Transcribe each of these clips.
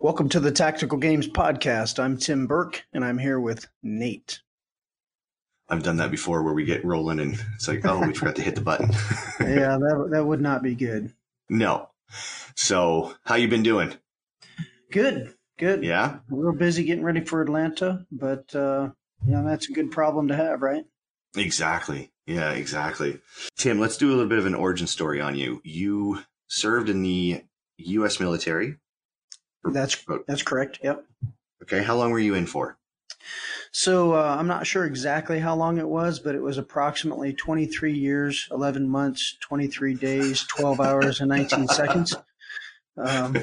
Welcome to the Tactical Games Podcast. I'm Tim Burke, and I'm here with Nate. I've done that before where we get rolling and it's like, oh, we forgot to hit the button. yeah, that, that would not be good. No. So, how you been doing? Good, good. Yeah. We're busy getting ready for Atlanta, but uh, you know that's a good problem to have, right? Exactly. Yeah, exactly. Tim, let's do a little bit of an origin story on you. You served in the U.S. military that's that's correct. Yep. Okay. How long were you in for? So uh, I'm not sure exactly how long it was, but it was approximately 23 years, 11 months, 23 days, 12 hours, and 19 seconds. Um,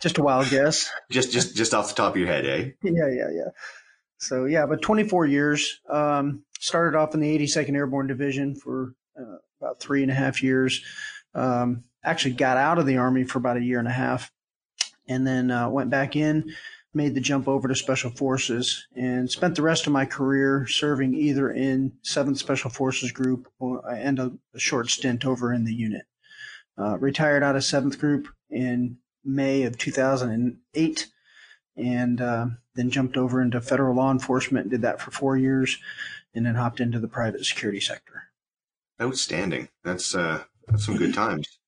just a wild guess. Just just just off the top of your head, eh? Yeah, yeah, yeah. So yeah, but 24 years. Um, started off in the 82nd Airborne Division for uh, about three and a half years. Um, actually got out of the Army for about a year and a half and then uh, went back in, made the jump over to Special Forces, and spent the rest of my career serving either in 7th Special Forces Group or, and a, a short stint over in the unit. Uh, retired out of 7th Group in May of 2008 and uh, then jumped over into federal law enforcement, did that for four years, and then hopped into the private security sector. Outstanding. That's, uh, that's some good times.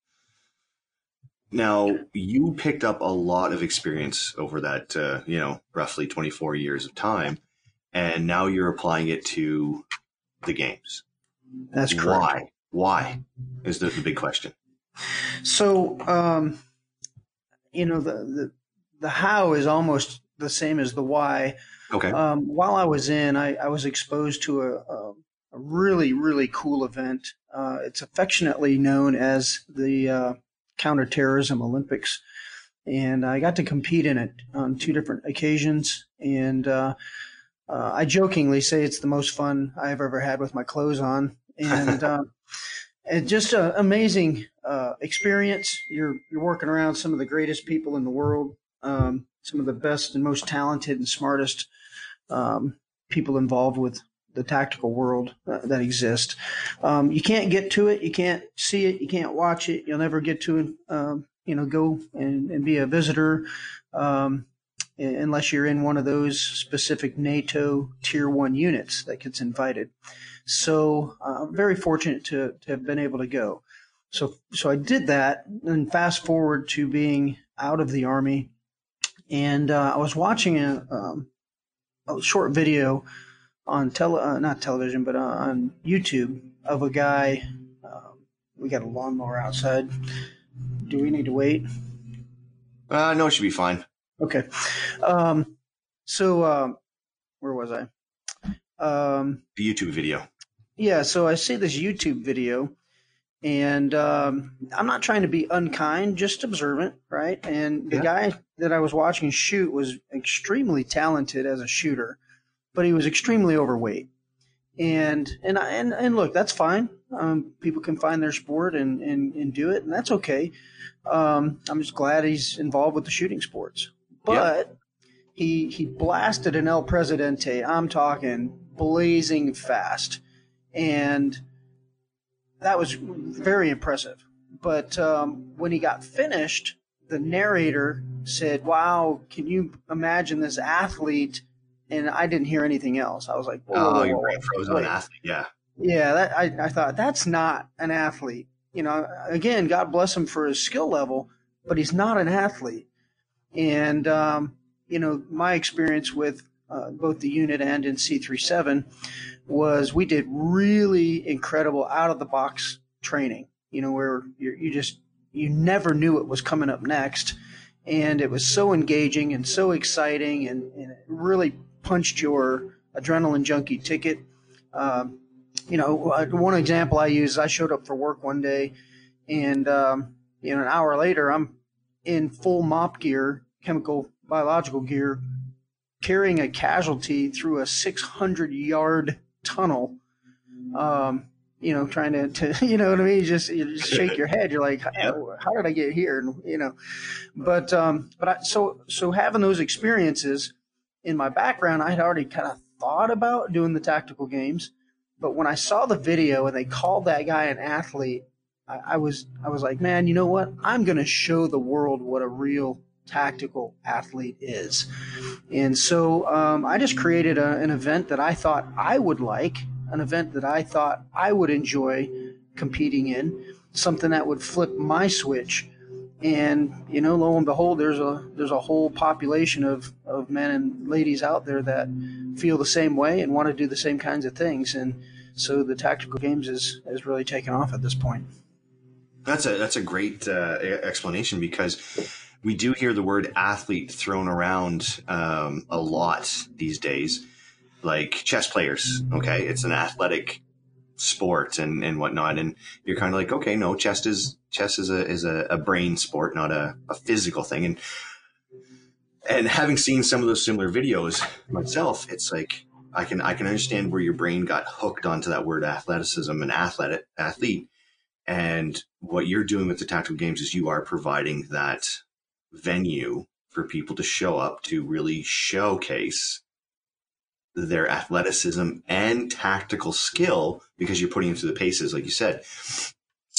Now, you picked up a lot of experience over that, uh, you know, roughly 24 years of time, and now you're applying it to the games. That's correct. Why? Why is the, the big question. So, um, you know, the, the, the how is almost the same as the why. Okay. Um, while I was in, I, I was exposed to a, a, a really, really cool event. Uh, it's affectionately known as the uh, counterterrorism Olympics, and I got to compete in it on two different occasions. And uh, uh, I jokingly say it's the most fun I've ever had with my clothes on, and uh, and just an amazing uh, experience. You're you're working around some of the greatest people in the world, um, some of the best and most talented and smartest um, people involved with the tactical world uh, that exists. Um, you can't get to it. You can't see it. You can't watch it. You'll never get to it. Um, you know, go and, and be a visitor um, unless you're in one of those specific NATO Tier One units that gets invited. So uh, I'm very fortunate to, to have been able to go. So so I did that, and fast forward to being out of the army, and uh, I was watching a, um, a short video on tele, uh, not television, but uh, on YouTube of a guy. Um, we got a lawnmower outside. Do we need to wait? Uh, no, it should be fine. Okay. Um, so, um, where was I? Um, the YouTube video. Yeah, so I see this YouTube video, and um, I'm not trying to be unkind, just observant, right? And the yeah. guy that I was watching shoot was extremely talented as a shooter but he was extremely overweight. And and and and look, that's fine. Um, people can find their sport and, and, and do it, and that's okay. Um, I'm just glad he's involved with the shooting sports. But yep. he he blasted an El Presidente. I'm talking blazing fast, and that was very impressive. But um, when he got finished, the narrator said, "Wow, can you imagine this athlete?" And I didn't hear anything else. I was like, whoa, "Oh, your brain froze on athlete." Yeah, yeah. That, I I thought that's not an athlete. You know, again, God bless him for his skill level, but he's not an athlete. And um, you know, my experience with uh, both the unit and in C37 was we did really incredible out of the box training. You know, where you just you never knew it was coming up next and it was so engaging and so exciting and, and it really punched your adrenaline junkie ticket. Um, you know, uh, one example I use, I showed up for work one day, and um, you know, an hour later, I'm in full MOPP gear, chemical biological gear, carrying a casualty through a 600 yard tunnel. Um, you know, trying to, to, you know what I mean? You just, you just shake your head. You're like, how, how did I get here? And, you know, but, um, but I, so, so having those experiences, in my background, I had already kind of thought about doing the tactical games. But when I saw the video and they called that guy an athlete, I, I was I was like, man, you know what? I'm going to show the world what a real tactical athlete is. And so um, I just created a, an event that I thought I would like, an event that I thought I would enjoy competing in, something that would flip my switch. And you know, lo and behold, there's a there's a whole population of, of men and ladies out there that feel the same way and want to do the same kinds of things. And so the tactical games is is really taken off at this point. That's a that's a great uh, explanation because we do hear the word athlete thrown around um, a lot these days, like chess players. Okay, it's an athletic sport and, and whatnot, and you're kind of like, okay, no, chess is chess is a is a, a brain sport, not a, a physical thing. And and having seen some of those similar videos myself, it's like I can I can understand where your brain got hooked onto that word athleticism and athlete athlete. And what you're doing with the tactical games is you are providing that venue for people to show up to really showcase their athleticism and tactical skill because you're putting them through the paces, like you said.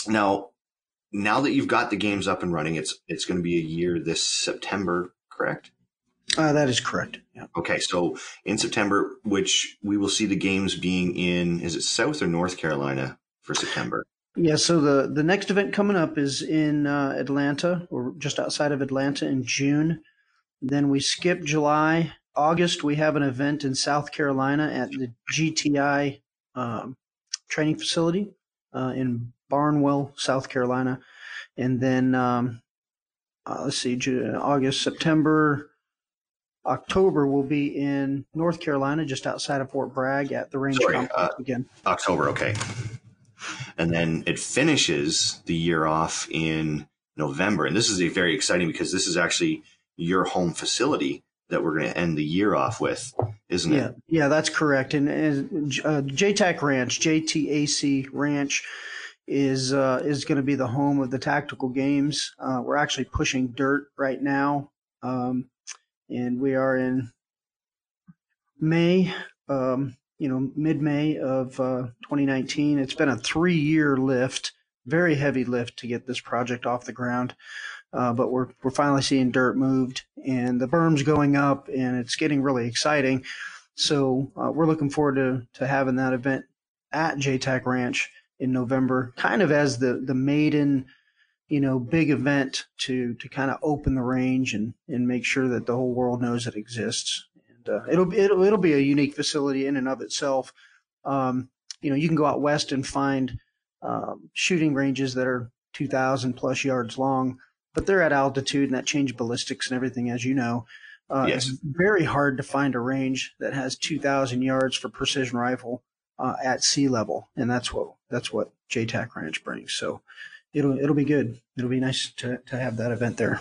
Now, now that you've got the games up and running, it's it's going to be a year this September, correct? Uh, that is correct. Yeah. Okay, so in September, which we will see the games being in, is it South or North Carolina for September? Yeah, so the, the next event coming up is in uh, Atlanta, or just outside of Atlanta in June. Then we skip July. August, we have an event in South Carolina at the GTI um, training facility uh, in Barnwell, South Carolina. And then, um, uh, let's see, August, September, October will be in North Carolina, just outside of Fort Bragg at the range Sorry, uh, again. October, okay and then it finishes the year off in November. And this is a very exciting because this is actually your home facility that we're going to end the year off with, isn't yeah, it? Yeah, that's correct. And, and uh, JTAC Ranch, JTAC Ranch, is uh, is going to be the home of the tactical games. Uh, we're actually pushing dirt right now, um, and we are in May. Um, you know, mid May of uh, 2019. It's been a three year lift, very heavy lift to get this project off the ground. Uh, but we're we're finally seeing dirt moved and the berm's going up and it's getting really exciting. So uh, we're looking forward to to having that event at JTAC Ranch in November, kind of as the the maiden, you know, big event to to kind of open the range and and make sure that the whole world knows it exists uh, it'll it'll it'll be a unique facility in and of itself. Um, you know, you can go out west and find um, shooting ranges that are 2,000 plus yards long, but they're at altitude and that change ballistics and everything, as you know. Uh, yes. It's very hard to find a range that has 2,000 yards for precision rifle uh, at sea level, and that's what that's what JTAC Ranch brings. So it'll it'll be good. It'll be nice to to have that event there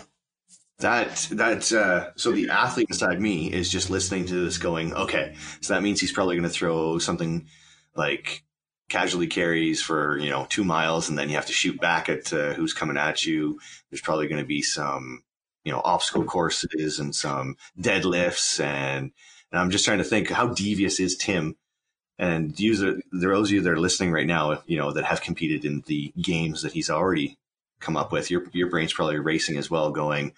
that that uh, so the athlete inside me is just listening to this going okay so that means he's probably going to throw something like casualty carries for you know two miles and then you have to shoot back at uh, who's coming at you there's probably going to be some you know obstacle courses and some deadlifts and and i'm just trying to think how devious is tim and user those of you that are listening right now you know that have competed in the games that he's already come up with. Your your brain's probably racing as well, going,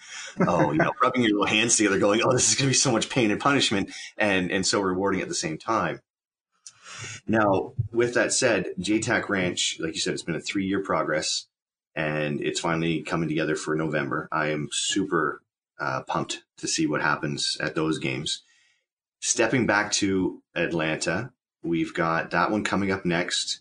oh, you know, rubbing your little hands together, going, oh, this is going to be so much pain and punishment, and and so rewarding at the same time. Now, with that said, JTAC Ranch, like you said, it's been a three year progress, and it's finally coming together for November. I am super uh, pumped to see what happens at those games. Stepping back to Atlanta, we've got that one coming up next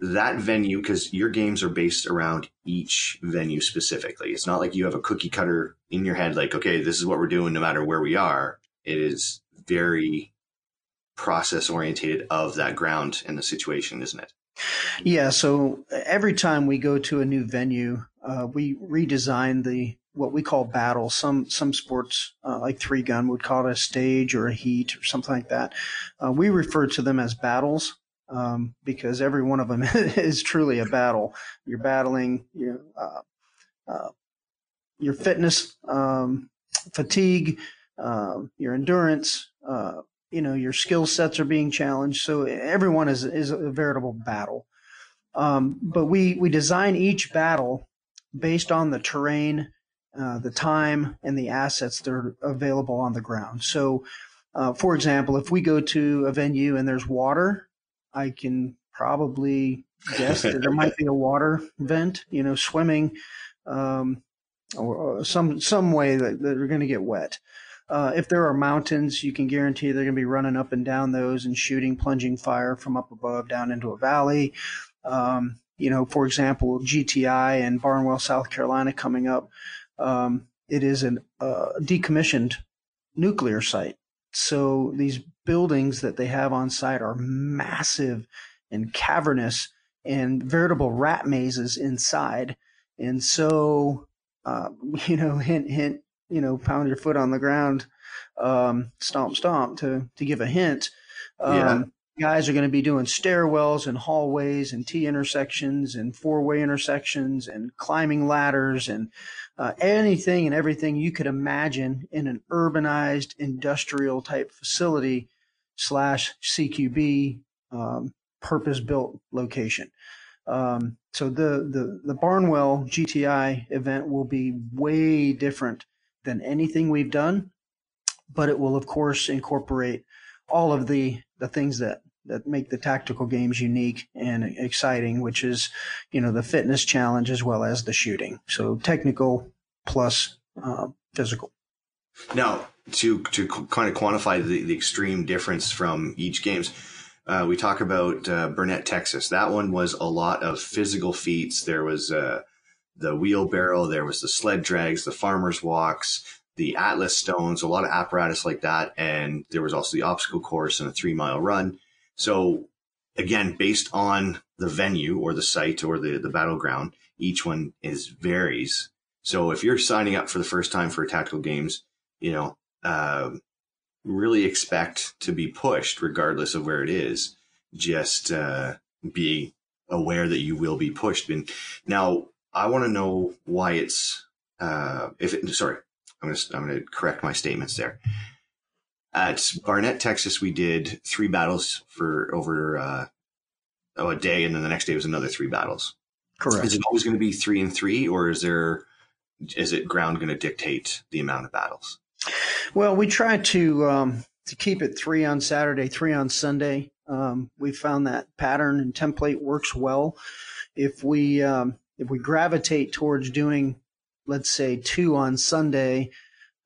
that venue, because your games are based around each venue specifically. It's not like you have a cookie cutter in your head, like, okay, this is what we're doing no matter where we are. It is very process orientated of that ground and the situation, isn't it? Yeah. So every time we go to a new venue, uh, we redesign the what we call battle. Some some sports uh, like three gun would call it a stage or a heat or something like that. Uh, we refer to them as battles um, because every one of them is truly a battle. You're battling your uh, uh, your fitness, um, fatigue, uh, your endurance. Uh, you know your skill sets are being challenged. So everyone is is a veritable battle. Um, but we we design each battle based on the terrain uh, the time, and the assets that are available on the ground. So, uh, for example, if we go to a venue and there's water, I can probably guess that there might be a water vent, you know, swimming, um, or, or, some some way that, that are going to get wet. Uh, if there are mountains, you can guarantee they're going to be running up and down those and shooting plunging fire from up above down into a valley. Um, you know, for example, GTI and Barnwell, South Carolina coming up. Um, it is a uh, decommissioned nuclear site. So these buildings that they have on site are massive and cavernous and veritable rat mazes inside. And so, uh, you know, hint, hint, you know, pound your foot on the ground, um, stomp, stomp to, to give a hint. Um, yeah. Guys are going to be doing stairwells and hallways and T intersections and four way intersections and climbing ladders and uh, anything and everything you could imagine in an urbanized industrial type facility slash CQB um, purpose built location. Um, so the, the, the Barnwell GTI event will be way different than anything we've done, but it will of course incorporate all of the, the things that, that make the tactical games unique and exciting, which is, you know, the fitness challenge as well as the shooting. So technical plus uh, physical. Now, to to kind of quantify the, the extreme difference from each games, uh, we talk about uh, Burnet, Texas. That one was a lot of physical feats. There was uh, the wheelbarrow, there was the sled drags, the farmers walks, the Atlas stones, a lot of apparatus like that, and there was also the obstacle course and a three mile run. So again, based on the venue or the site or the the battleground, each one is varies. So if you're signing up for the first time for tactical games, you know, uh, really expect to be pushed regardless of where it is. Just uh, be aware that you will be pushed. And now I want to know why it's uh, if it, sorry, I'm going to I'm going to correct my statements there. At Barnett, Texas, we did three battles for over uh, oh, a day, and then the next day was another three battles. Correct. Is it always going to be three and three, or is there is it ground going to dictate the amount of battles? Well, we try to um, to keep it three on Saturday, three on Sunday. Um, we found that pattern and template works well. If we um, if we gravitate towards doing, let's say, two on Sunday,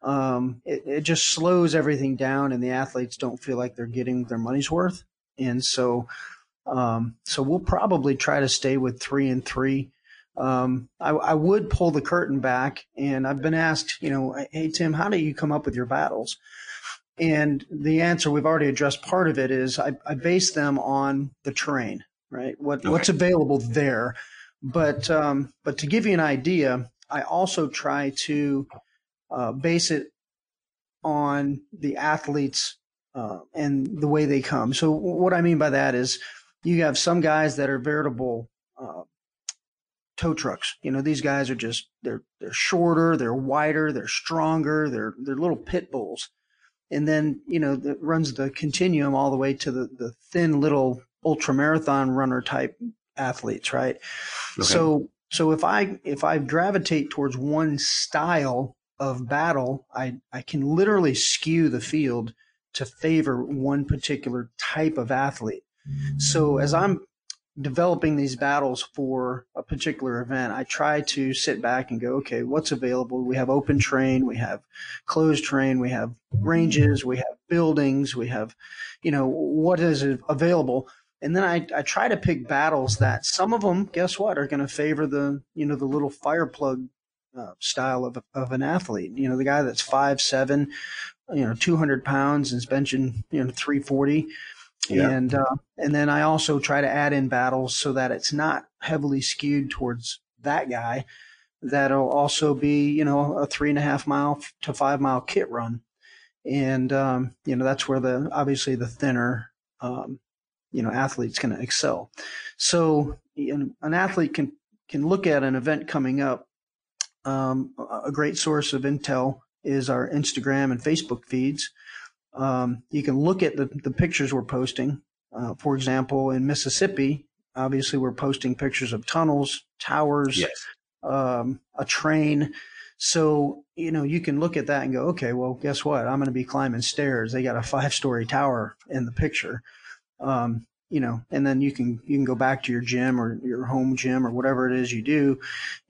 um, it, it just slows everything down, and the athletes don't feel like they're getting their money's worth. And so, um, so we'll probably try to stay with three and three. Um, I, I, would pull the curtain back, and I've been asked, you know, hey Tim, how do you come up with your battles? And the answer we've already addressed part of it is I, I base them on the terrain, right? What okay. what's available there, but um, but to give you an idea, I also try to uh, base it on the athletes uh, and the way they come. So what I mean by that is you have some guys that are veritable uh, tow trucks. You know, these guys are just they're they're shorter, they're wider, they're stronger, they're they're little pit bulls. And then, you know, that runs the continuum all the way to the, the thin little ultra marathon runner type athletes, right? Okay. So so if I if I gravitate towards one style of battle, I I can literally skew the field to favor one particular type of athlete. So as I'm developing these battles for a particular event, I try to sit back and go, okay, what's available? We have open terrain, we have closed terrain, we have ranges, we have buildings, we have, you know, what is available? And then I, I try to pick battles that some of them, guess what, are going to favor the, you know, the little fire plug uh, style of, of an athlete. You know, the guy that's five, seven, you know, 200 pounds and is benching, you know, 340 yeah. And uh, and then I also try to add in battles so that it's not heavily skewed towards that guy. That'll also be you know a three and a half mile to five mile kit run, and um, you know that's where the obviously the thinner um, you know athlete's going to excel. So you know, an athlete can can look at an event coming up. Um, a great source of intel is our Instagram and Facebook feeds um, you can look at the, the pictures we're posting. Uh, for example, in Mississippi, obviously we're posting pictures of tunnels, towers, yes. um, a train. So, you know, you can look at that and go, okay, well, guess what? I'm going to be climbing stairs. They got a five story tower in the picture. Um, you know, and then you can, you can go back to your gym or your home gym or whatever it is you do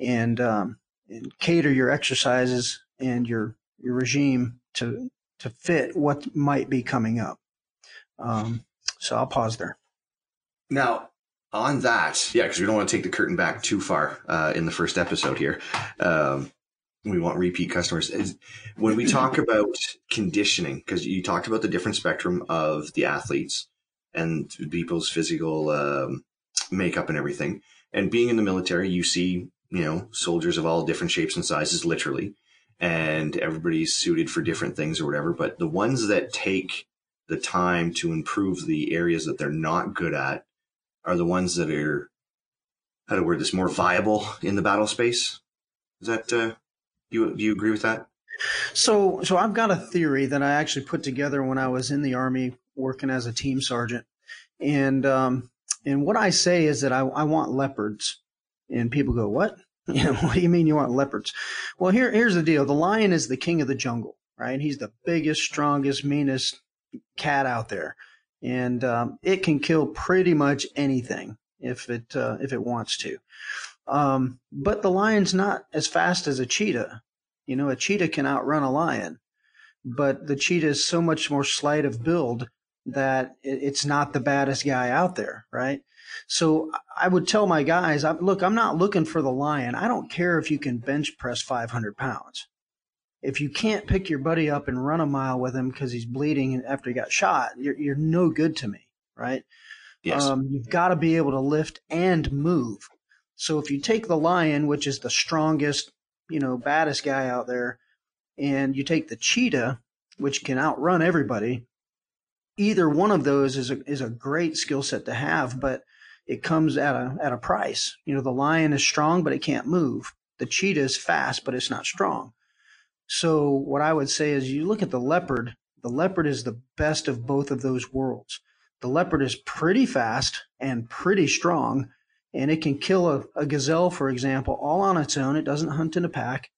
and, um, and cater your exercises and your, your regime to, to fit what might be coming up. Um, so I'll pause there. Now, on that, yeah, because we don't want to take the curtain back too far uh, in the first episode here. Um, we want repeat customers. Is, when we talk about conditioning, because you talked about the different spectrum of the athletes and people's physical um, makeup and everything, and being in the military, you see, you know, soldiers of all different shapes and sizes, literally, and everybody's suited for different things or whatever. But the ones that take the time to improve the areas that they're not good at are the ones that are how to word this more viable in the battle space. Is that uh, you? Do you agree with that? So, so I've got a theory that I actually put together when I was in the army working as a team sergeant, and um, and what I say is that I, I want leopards, and people go, "What? You know, what do you mean you want leopards?" Well, here here's the deal: the lion is the king of the jungle, right? He's the biggest, strongest, meanest cat out there and um, it can kill pretty much anything if it uh, if it wants to. Um, but the lion's not as fast as a cheetah. You know, a cheetah can outrun a lion, but the cheetah is so much more slight of build that it's not the baddest guy out there, right? So I would tell my guys, look, I'm not looking for the lion. I don't care if you can bench press 500 pounds if you can't pick your buddy up and run a mile with him because he's bleeding after he got shot, you're, you're no good to me, right? Yes. Um, you've got to be able to lift and move. So if you take the lion, which is the strongest, you know, baddest guy out there, and you take the cheetah, which can outrun everybody, either one of those is a, is a great skill set to have, but it comes at a, at a price. You know, the lion is strong, but it can't move. The cheetah is fast, but it's not strong. So what I would say is you look at the leopard, the leopard is the best of both of those worlds. The leopard is pretty fast and pretty strong, and it can kill a, a gazelle, for example, all on its own. It doesn't hunt in a pack.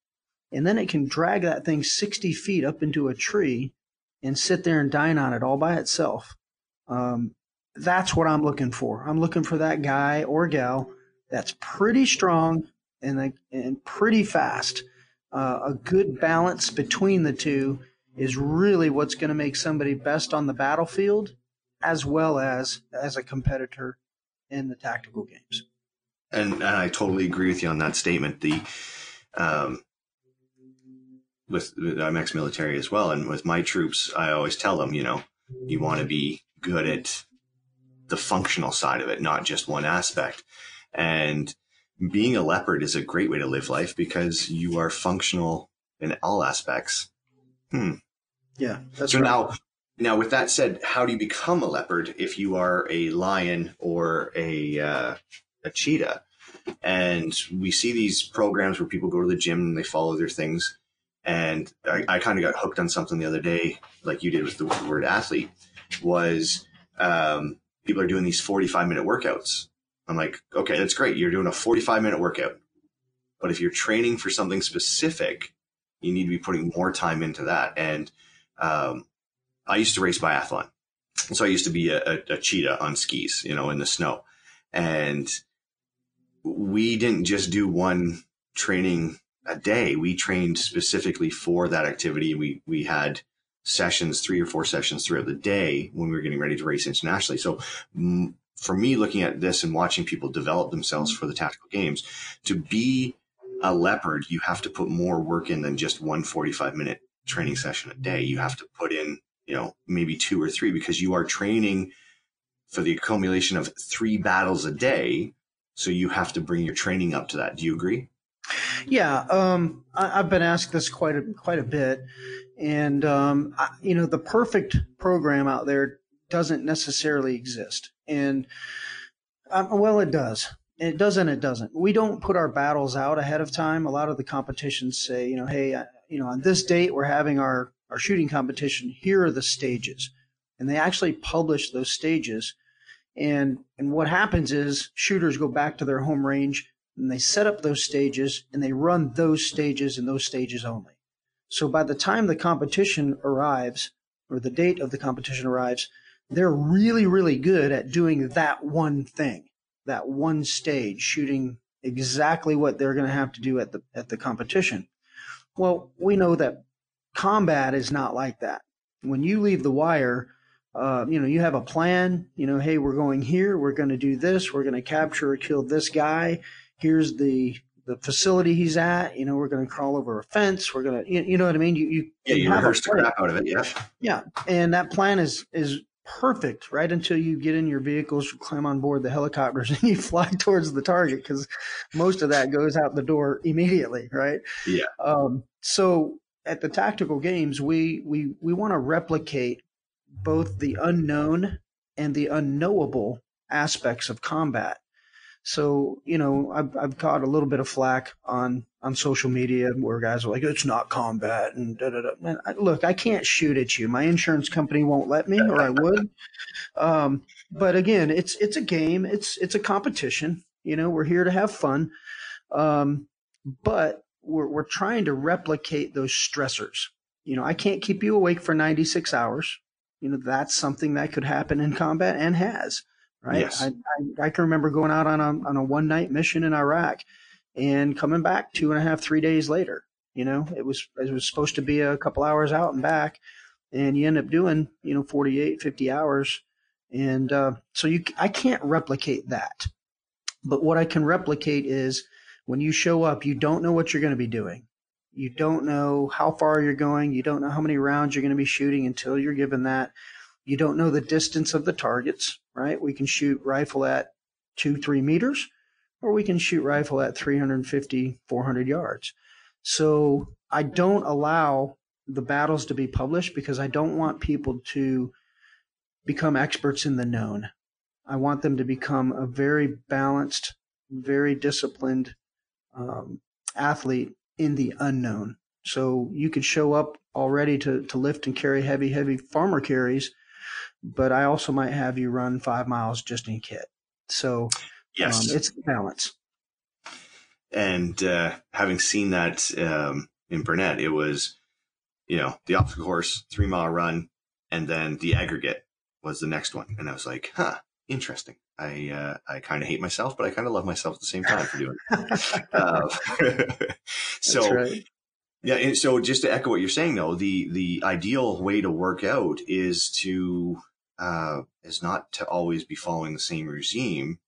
And then it can drag that thing 60 feet up into a tree and sit there and dine on it all by itself. Um, that's what I'm looking for. I'm looking for that guy or gal that's pretty strong and, and pretty fast uh, a good balance between the two is really what's going to make somebody best on the battlefield as well as as a competitor in the tactical games. And, and I totally agree with you on that statement. The um, with, I'm ex-military as well, and with my troops, I always tell them, you know, you want to be good at the functional side of it, not just one aspect. And being a leopard is a great way to live life because you are functional in all aspects. Hmm. Yeah, that's so right. now, now with that said, how do you become a leopard if you are a lion or a uh, a cheetah? And we see these programs where people go to the gym and they follow their things. And I, I kind of got hooked on something the other day, like you did with the word athlete, was um, people are doing these 45 minute workouts I'm like, okay, that's great. You're doing a 45 minute workout. But if you're training for something specific, you need to be putting more time into that. And um, I used to race biathlon. And so I used to be a, a, a cheetah on skis, you know, in the snow. And we didn't just do one training a day. We trained specifically for that activity. We, we had sessions, three or four sessions throughout the day when we were getting ready to race internationally. So for me, looking at this and watching people develop themselves for the tactical games, to be a leopard, you have to put more work in than just one 45 minute training session a day. You have to put in, you know, maybe two or three because you are training for the accumulation of three battles a day. So you have to bring your training up to that. Do you agree? Yeah, um, I, have been asked this quite a, quite a bit, and um, I, you know, the perfect program out there doesn't necessarily exist. And um, well, it does. It doesn't. It doesn't. We don't put our battles out ahead of time. A lot of the competitions say, you know, hey, uh, you know, on this date we're having our our shooting competition. Here are the stages, and they actually publish those stages. And and what happens is shooters go back to their home range. and they set up those stages and they run those stages and those stages only. So by the time the competition arrives or the date of the competition arrives, they're really, really good at doing that one thing, that one stage, shooting exactly what they're going to have to do at the at the competition. Well, we know that combat is not like that. When you leave the wire, uh, you know, you have a plan, you know, hey, we're going here, we're going to do this, we're going to capture or kill this guy. Here's the the facility he's at. You know, we're going to crawl over a fence. We're going to, you, you know what I mean? You, you yeah, you rehearse the crap out of it. Yeah, yeah, and that plan is is perfect right until you get in your vehicles, climb on board the helicopters, and you fly towards the target because most of that goes out the door immediately, right? Yeah. Um, so at the tactical games, we we we want to replicate both the unknown and the unknowable aspects of combat. So, you know, I've, I've caught a little bit of flack on, on social media where guys are like, it's not combat and da da da. Man, I, look, I can't shoot at you. My insurance company won't let me, or I would. Um, but again, it's, it's a game. It's, it's a competition. You know, we're here to have fun. Um, but we're, we're trying to replicate those stressors. You know, I can't keep you awake for 96 hours. You know, that's something that could happen in combat and has right? Yes. I, I, I, can remember going out on a, on a one night mission in Iraq and coming back two and a half, three days later. You know, it was, it was supposed to be a couple hours out and back and you end up doing, you know, 48, 50 hours. And, uh, so you, I can't replicate that. But what I can replicate is when you show up, you don't know what you're going to be doing. You don't know how far you're going. You don't know how many rounds you're going to be shooting until you're given that. You don't know the distance of the targets right? We can shoot rifle at two, three meters, or we can shoot rifle at 350, 400 yards. So I don't allow the battles to be published because I don't want people to become experts in the known. I want them to become a very balanced, very disciplined um, athlete in the unknown. So you could show up already to, to lift and carry heavy, heavy farmer carries, but I also might have you run five miles just in kit. So yes, um, it's balance. And uh, having seen that um, in Burnet, it was, you know, the obstacle course, three mile run, and then the aggregate was the next one. And I was like, huh, interesting. I uh, I kind of hate myself, but I kind of love myself at the same time for doing it. uh, so right. yeah, so just to echo what you're saying, though, the the ideal way to work out is to uh, is not to always be following the same regime,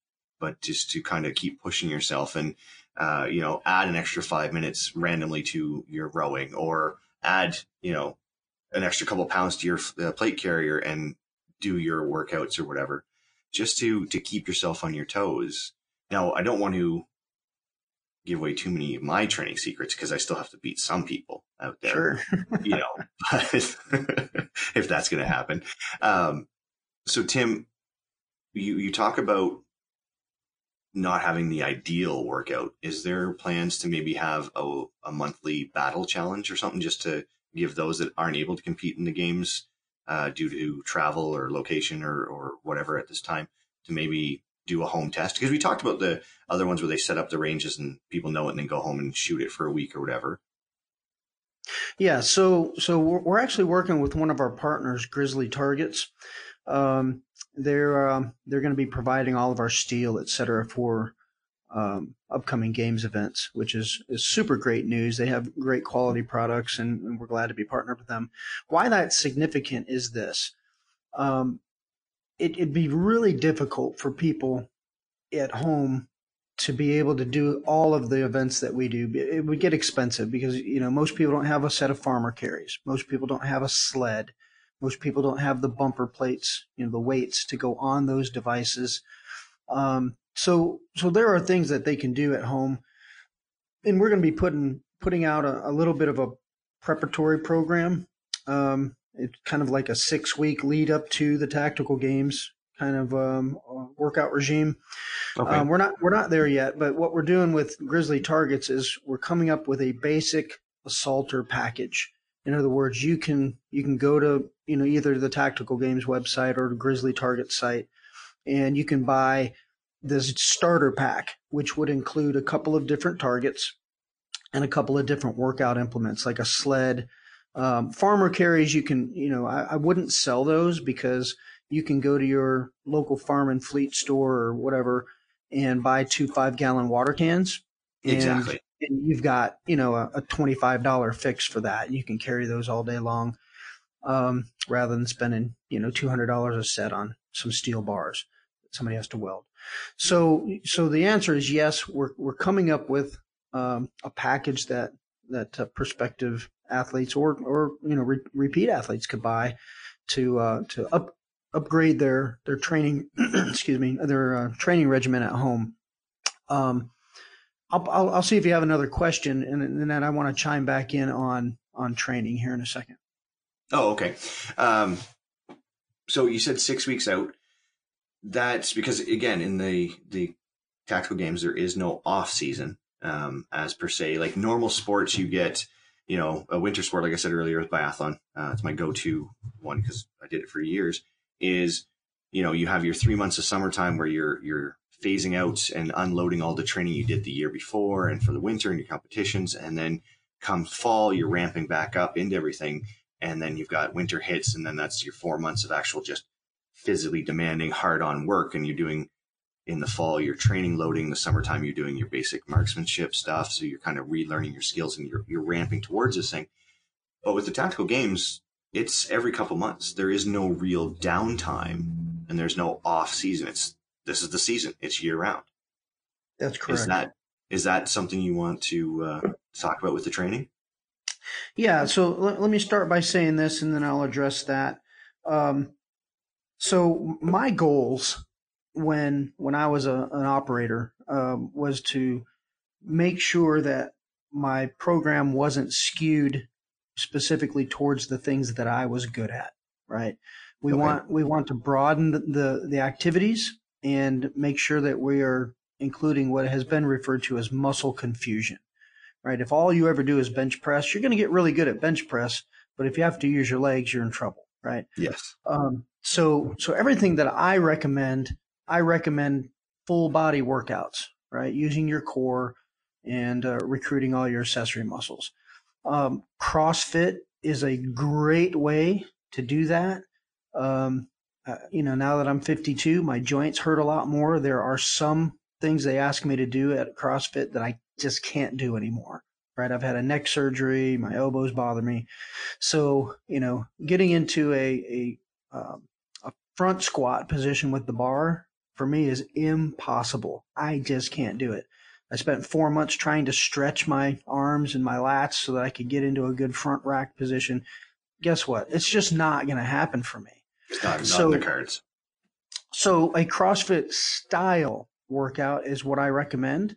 but just to kind of keep pushing yourself and, uh, you know, add an extra five minutes randomly to your rowing or add, you know, an extra couple pounds to your uh, plate carrier and do your workouts or whatever, just to, to keep yourself on your toes. Now, I don't want to give away too many of my training secrets because I still have to beat some people out there. Sure. you know, if that's going to happen. Um, so Tim, you you talk about not having the ideal workout. Is there plans to maybe have a, a monthly battle challenge or something just to give those that aren't able to compete in the games uh, due to travel or location or, or whatever at this time to maybe do a home test? Because we talked about the other ones where they set up the ranges and people know it and then go home and shoot it for a week or whatever. Yeah, so so we're, we're actually working with one of our partners, Grizzly Targets. Um, they're um, they're going to be providing all of our steel, et cetera, for um, upcoming games events, which is, is super great news. They have great quality products, and, and, we're glad to be partnered with them. Why that's significant is this: um, it, it'd be really difficult for people at home to be able to do all of the events that we do. It would get expensive because you know most people don't have a set of farmer carries. Most people don't have a sled. Most people don't have the bumper plates, you know, the weights to go on those devices. Um, so, so there are things that they can do at home, and we're going to be putting putting out a, a little bit of a preparatory program. Um, it's kind of like a six week lead up to the tactical games kind of um, workout regime. Okay. Um, we're not we're not there yet, but what we're doing with Grizzly Targets is we're coming up with a basic assaulter package. In other words, you can you can go to you know either the Tactical Games website or the Grizzly Target site, and you can buy this starter pack, which would include a couple of different targets and a couple of different workout implements, like a sled. Um, farmer carries, you can, you know, I, I wouldn't sell those because you can go to your local farm and fleet store or whatever and buy two five gallon water cans. And, Exactly. And you've got, you know, a, a $25 fix for that. You can carry those all day long um, rather than spending, you know, $200 a set on some steel bars that somebody has to weld. So, so the answer is yes. We're we're coming up with um, a package that that uh, prospective athletes or or you know re- repeat athletes could buy to uh, to up upgrade their their training. excuse me, their uh, training regimen at home. Um, I'll, I'll I'll see if you have another question, and, and then I want to chime back in on on training here in a second. Oh, okay. Um, so you said six weeks out. That's because again, in the the tactical games, there is no off season um, as per se. Like normal sports, you get you know a winter sport, like I said earlier with biathlon. Uh, it's my go to one because I did it for years. Is you know you have your three months of summertime where you're you're phasing out and unloading all the training you did the year before and for the winter and your competitions, and then come fall, you're ramping back up into everything. And then you've got winter hits and then that's your four months of actual just physically demanding hard on work. And you're doing in the fall you're training loading. The summertime you're doing your basic marksmanship stuff. So you're kind of relearning your skills and you're, you're ramping towards this thing. But with the tactical games it's every couple months. There is no real downtime and there's no off season. It's this is the season it's year round That's correct. is that is that something you want to uh, talk about with the training Yeah, so let, let me start by saying this and then I'll address that. Um, so my goals when when I was a, an operator um, was to make sure that my program wasn't skewed specifically towards the things that I was good at. Right. We Okay. want we want to broaden the, the the activities and make sure that we are including what has been referred to as muscle confusion right? If all you ever do is bench press, you're going to get really good at bench press. But if you have to use your legs, you're in trouble, right? yes Um, so, so everything that I recommend, I recommend full body workouts, right? Using your core and uh, recruiting all your accessory muscles. Um, CrossFit is a great way to do that. Um, uh, you know, now that I'm 52, my joints hurt a lot more. There are some things they ask me to do at CrossFit that I just can't do anymore. Right. I've had a neck surgery. My elbows bother me. So, you know, getting into a, a, um, a front squat position with the bar for me is impossible. I just can't do it. I spent four months trying to stretch my arms and my lats so that I could get into a good front rack position. Guess what? It's just not going to happen for me. It's not, not So- in the cards So a CrossFit style workout is what I recommend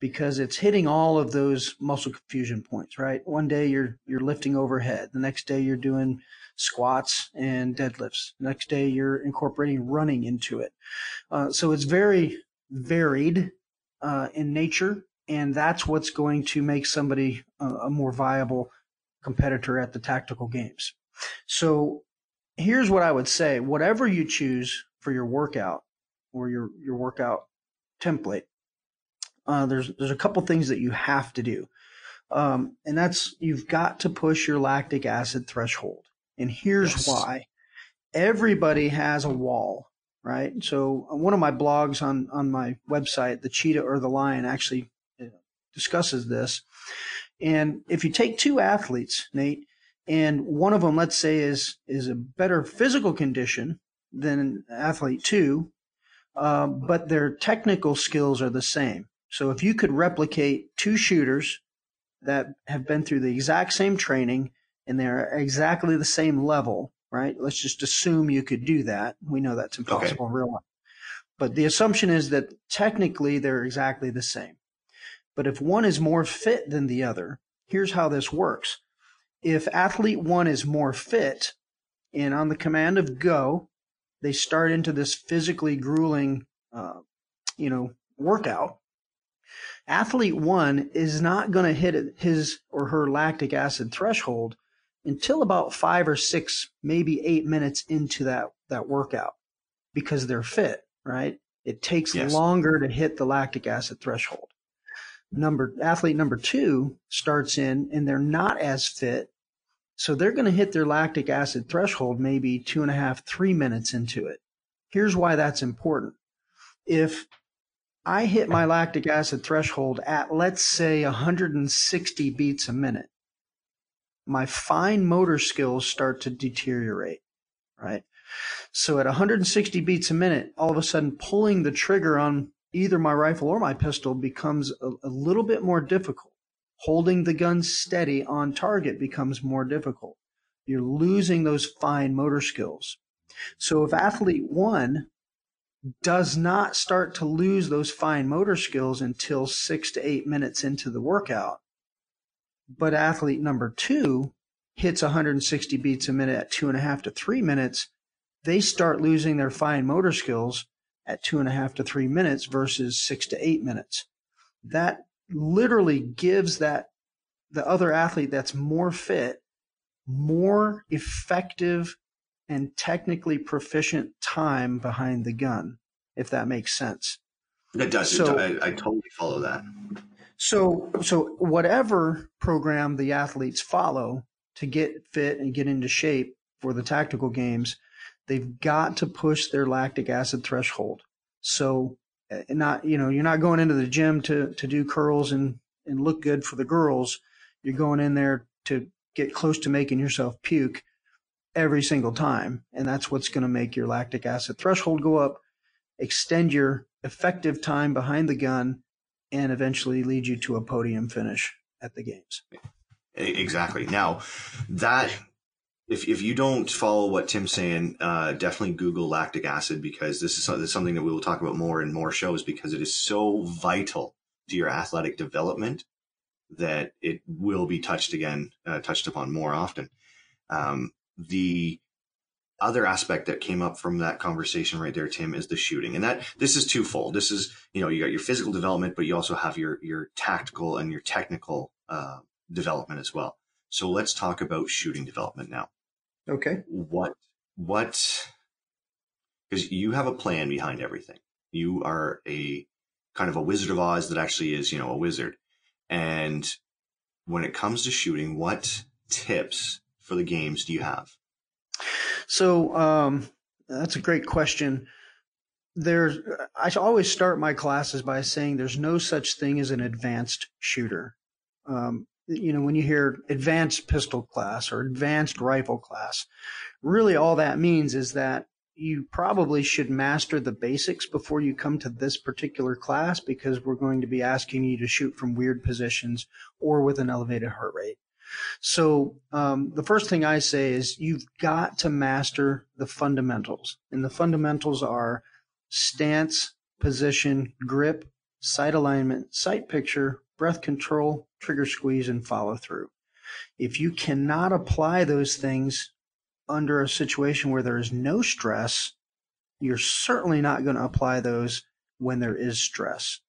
because it's hitting all of those muscle confusion points, right? One day you're you're lifting overhead, the next day you're doing squats and deadlifts. The next day you're incorporating running into it. Uh, so it's very varied uh, in nature, and that's what's going to make somebody a, a more viable competitor at the tactical games. So here's what I would say: whatever you choose for your workout or your your workout template, uh, there's there's a couple things that you have to do, um, and that's you've got to push your lactic acid threshold. And here's Yes. why: everybody has a wall, right? So uh, one of my blogs on on my website, the cheetah or the lion, actually uh, discusses this. And if you take two athletes, Nate, and one of them, let's say, is is a better physical condition than athlete two, um, but their technical skills are the same. So if you could replicate two shooters that have been through the exact same training and they're exactly the same level, right? Let's just assume you could do that. We know that's impossible in real life. But the assumption is that technically they're exactly the same. But if one is more fit than the other, here's how this works. If athlete one is more fit and on the command of go, they start into this physically grueling, uh, you know, workout. Athlete one is not going to hit his or her lactic acid threshold until about five or six, maybe eight minutes into that, that workout because they're fit, right? It takes Yes. longer to hit the lactic acid threshold. Number athlete number two starts in and they're not as fit. So they're going to hit their lactic acid threshold maybe two and a half, three minutes into it. Here's why that's important. If I hit my lactic acid threshold at, let's say, 160 beats a minute, my fine motor skills start to deteriorate, right? So at 160 beats a minute, all of a sudden pulling the trigger on either my rifle or my pistol becomes a, a little bit more difficult. Holding the gun steady on target becomes more difficult. You're losing those fine motor skills. So if athlete one does not start to lose those fine motor skills until six to eight minutes into the workout, but athlete number two hits 160 beats a minute at two and a half to three minutes, they start losing their fine motor skills at two and a half to three minutes versus six to eight minutes. That literally gives that the other athlete that's more fit more effective and technically proficient time behind the gun, if that makes sense. It does. So- I, I totally follow that. So, so whatever program the athletes follow to get fit and get into shape for the tactical games, they've got to push their lactic acid threshold. So, uh, not you know, you're not going into the gym to to do curls and and look good for the girls. You're going in there to get close to making yourself puke every single time, and that's what's going to make your lactic acid threshold go up, extend your effective time behind the gun, and eventually lead you to a podium finish at the games. Exactly. Now, that if if you don't follow what Tim's saying, uh, definitely Google lactic acid because this is, something that we will talk about more in more shows because it is so vital to your athletic development that it will be touched again, uh, touched upon more often. Um, the other aspect that came up from that conversation right there, Tim, is the shooting, and that this is twofold. This is you know you got your physical development, but you also have your your tactical and your technical uh, development as well. So let's talk about shooting development now. Okay. What what because you have a plan behind everything. You are a kind of a wizard of Oz that actually is, you know, a wizard. And when it comes to shooting, what tips for the games do you have? So um, that's a great question. There's, I always start my classes by saying there's no such thing as an advanced shooter. Um, you know, when you hear advanced pistol class or advanced rifle class, really all that means is that you probably should master the basics before you come to this particular class because we're going to be asking you to shoot from weird positions or with an elevated heart rate. So um, the first thing I say is you've got to master the fundamentals, and the fundamentals are stance, position, grip, sight alignment, sight picture, breath control, trigger squeeze, and follow through. If you cannot apply those things under a situation where there is no stress, you're certainly not going to apply those when there is stress.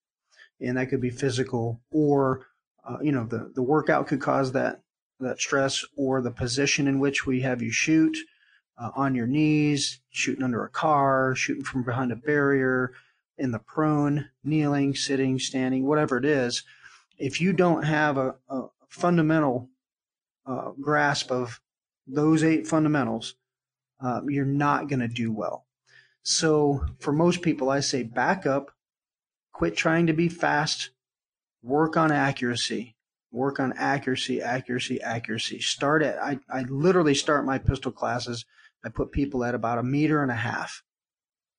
And that could be physical or, uh, you know, the, the workout could cause that, that stress or the position in which we have you shoot uh, on your knees, shooting under a car, shooting from behind a barrier, in the prone, kneeling, sitting, standing, whatever it is. If you don't have a, a fundamental uh, grasp of those eight fundamentals, uh, you're not going to do well. So for most people, I say back up, quit trying to be fast, work on accuracy, work on accuracy, accuracy, accuracy. Start at, I, I literally start my pistol classes. I put people at about a meter and a half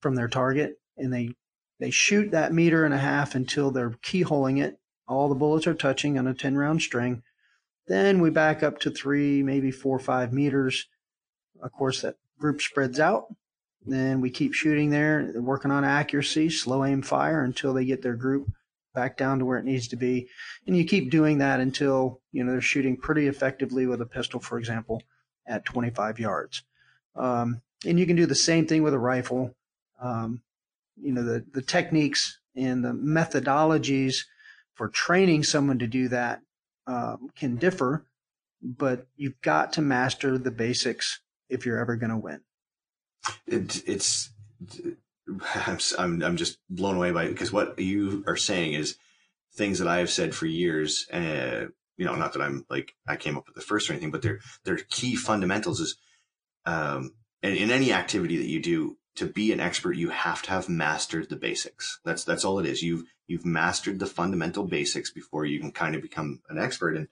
from their target and they, they shoot that meter and a half until they're keyholing it. All the bullets are touching on a 10 round string. Then we back up to three, maybe four or five meters. Of course, that group spreads out. Then we keep shooting there, working on accuracy, slow aim fire until they get their group back down to where it needs to be. And you keep doing that until, you know, they're shooting pretty effectively with a pistol, for example, at 25 yards. Um, and you can do the same thing with a rifle. Um, you know, the, the techniques and the methodologies for training someone to do that um, can differ, but you've got to master the basics if you're ever going to win. It, it's I'm, I'm, just blown away by it because what you are saying is things that I have said for years. Uh, you know, not that I'm like I came up with the first or anything, but they're they're key fundamentals is um, and in any activity that you do to be an expert, you have to have mastered the basics. That's that's all it is. You've you've mastered the fundamental basics before you can kind of become an expert, and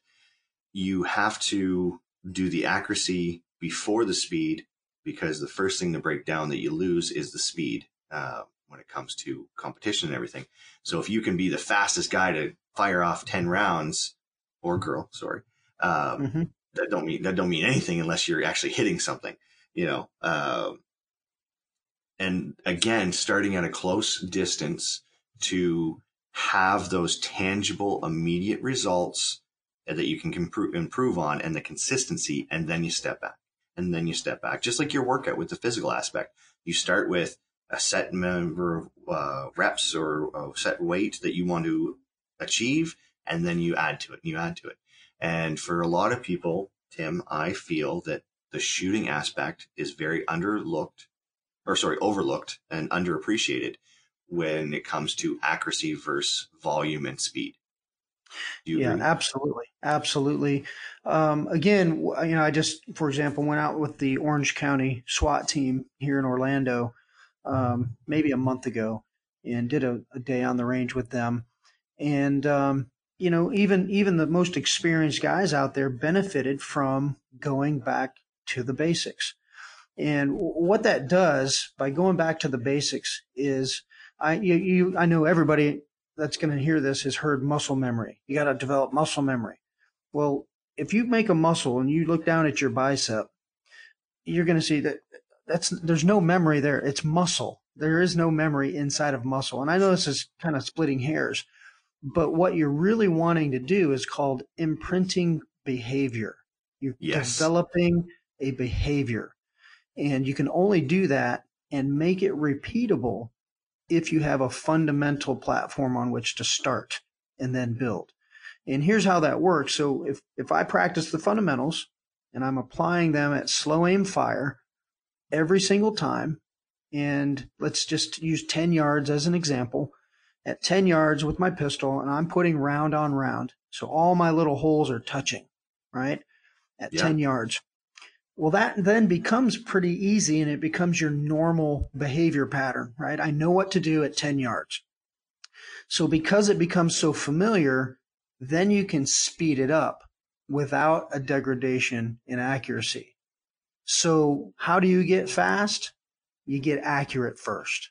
you have to do the accuracy before the speed because the first thing to break down that you lose is the speed uh, when it comes to competition and everything. So if you can be the fastest guy to fire off ten rounds or girl, sorry, um, mm-hmm. that don't mean that don't mean anything unless you're actually hitting something, you know. Uh, and again, starting at a close distance to have those tangible, immediate results that you can improve, on, and the consistency, and then you step back, and then you step back, just like your workout with the physical aspect. You start with a set number of uh, reps or a set weight that you want to achieve, and then you add to it, and you add to it. And for a lot of people, Tim, I feel that the shooting aspect is very underlooked, or sorry, overlooked and underappreciated when it comes to accuracy versus volume and speed. yeah, agree? absolutely, absolutely. Um, again, you know, I just, for example, went out with the Orange County SWAT team here in Orlando, um, maybe a month ago, and did a, a, day on the range with them. And um, you know, even even the most experienced guys out there benefited from going back to the basics. And what that does by going back to the basics is, I you, you I know everybody that's going to hear this has heard muscle memory. You got to develop muscle memory. Well, if you make a muscle and you look down at your bicep, you're going to see that that's there's no memory there. It's muscle. There is no memory inside of muscle. And I know this is kind of splitting hairs, but what you're really wanting to do is called imprinting behavior. You're yes. developing a behavior. And you can only do that and make it repeatable if you have a fundamental platform on which to start and then build. And here's how that works. So if, if I practice the fundamentals and I'm applying them at slow aim fire every single time, and let's just use 10 yards as an example, at 10 yards with my pistol and I'm putting round on round. So all my little holes are touching, right? At yeah. 10 yards. Well, that then becomes pretty easy and it becomes your normal behavior pattern, right? I know what to do at 10 yards. So because it becomes so familiar, then you can speed it up without a degradation in accuracy. So how do you get fast? You get accurate first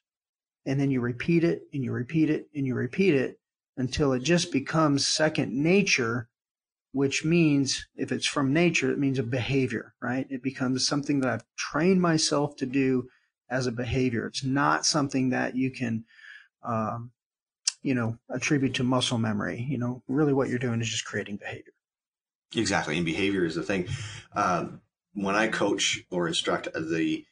and then you repeat it and you repeat it and you repeat it until it just becomes second nature which means if it's from nature it means a behavior right? It becomes something that i've trained myself to do as a behavior. It's not something that you can um, you know attribute to muscle memory. You know really what you're doing is just creating behavior. Exactly and behavior is the thing. Um, when i coach or instruct the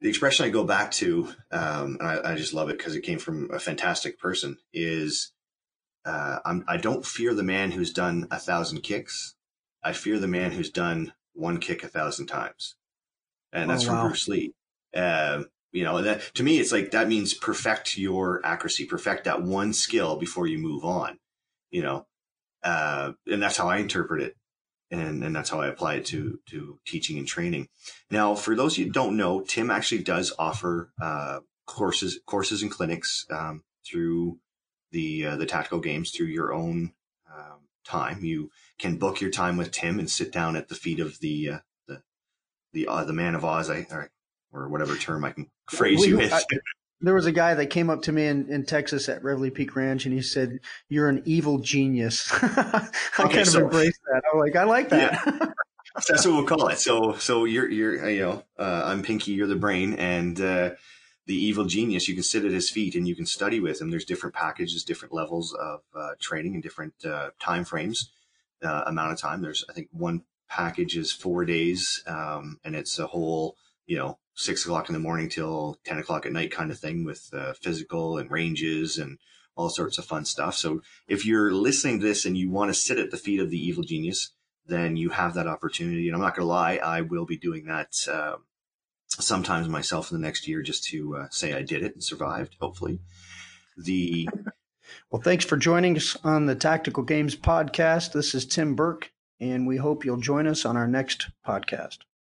the expression I go back to, um, and I, I, just love it because it came from a fantastic person, is uh, I don't fear the man who's done a thousand kicks. I fear the man who's done one kick a thousand times. And that's oh, wow. from Bruce Lee. Uh, you know, that to me, it's like that means perfect your accuracy, perfect that one skill before you move on, you know, uh, and that's how I interpret it and and that's how I apply it to to teaching and training. Now, for those you don't know, Tim actually does offer uh, courses courses and clinics um, through the uh, the tactical games through your own um, time. You can book your time with Tim and sit down at the feet of the uh, the the uh, the man of Oz, I, or, or whatever term I can phrase we, you with. I, there was a guy that came up to me in, in Texas at Reveille Peak Ranch and he said, You're an evil genius. I okay, kind so, of embraced that. I'm like, I like that. Yeah. That's what we'll call it. So, so you're, you're, you know, uh, I'm Pinky, you're the brain, and uh, the evil genius. You can sit at his feet and you can study with him. There's different packages, different levels of uh, training, and different uh, time frames, uh, amount of time. There's, I think, one package is four days, um, and it's a whole, you know, six o'clock in the morning till 10 o'clock at night kind of thing with uh, physical and ranges and all sorts of fun stuff. So if you're listening to this and you want to sit at the feet of the evil genius, then you have that opportunity. And I'm not going to lie, I will be doing that uh, sometimes myself in the next year just to uh, say I did it and survived. Hopefully, the well, thanks for joining us on the Tactical Games podcast. This is Tim Burnet, and we hope you'll join us on our next podcast.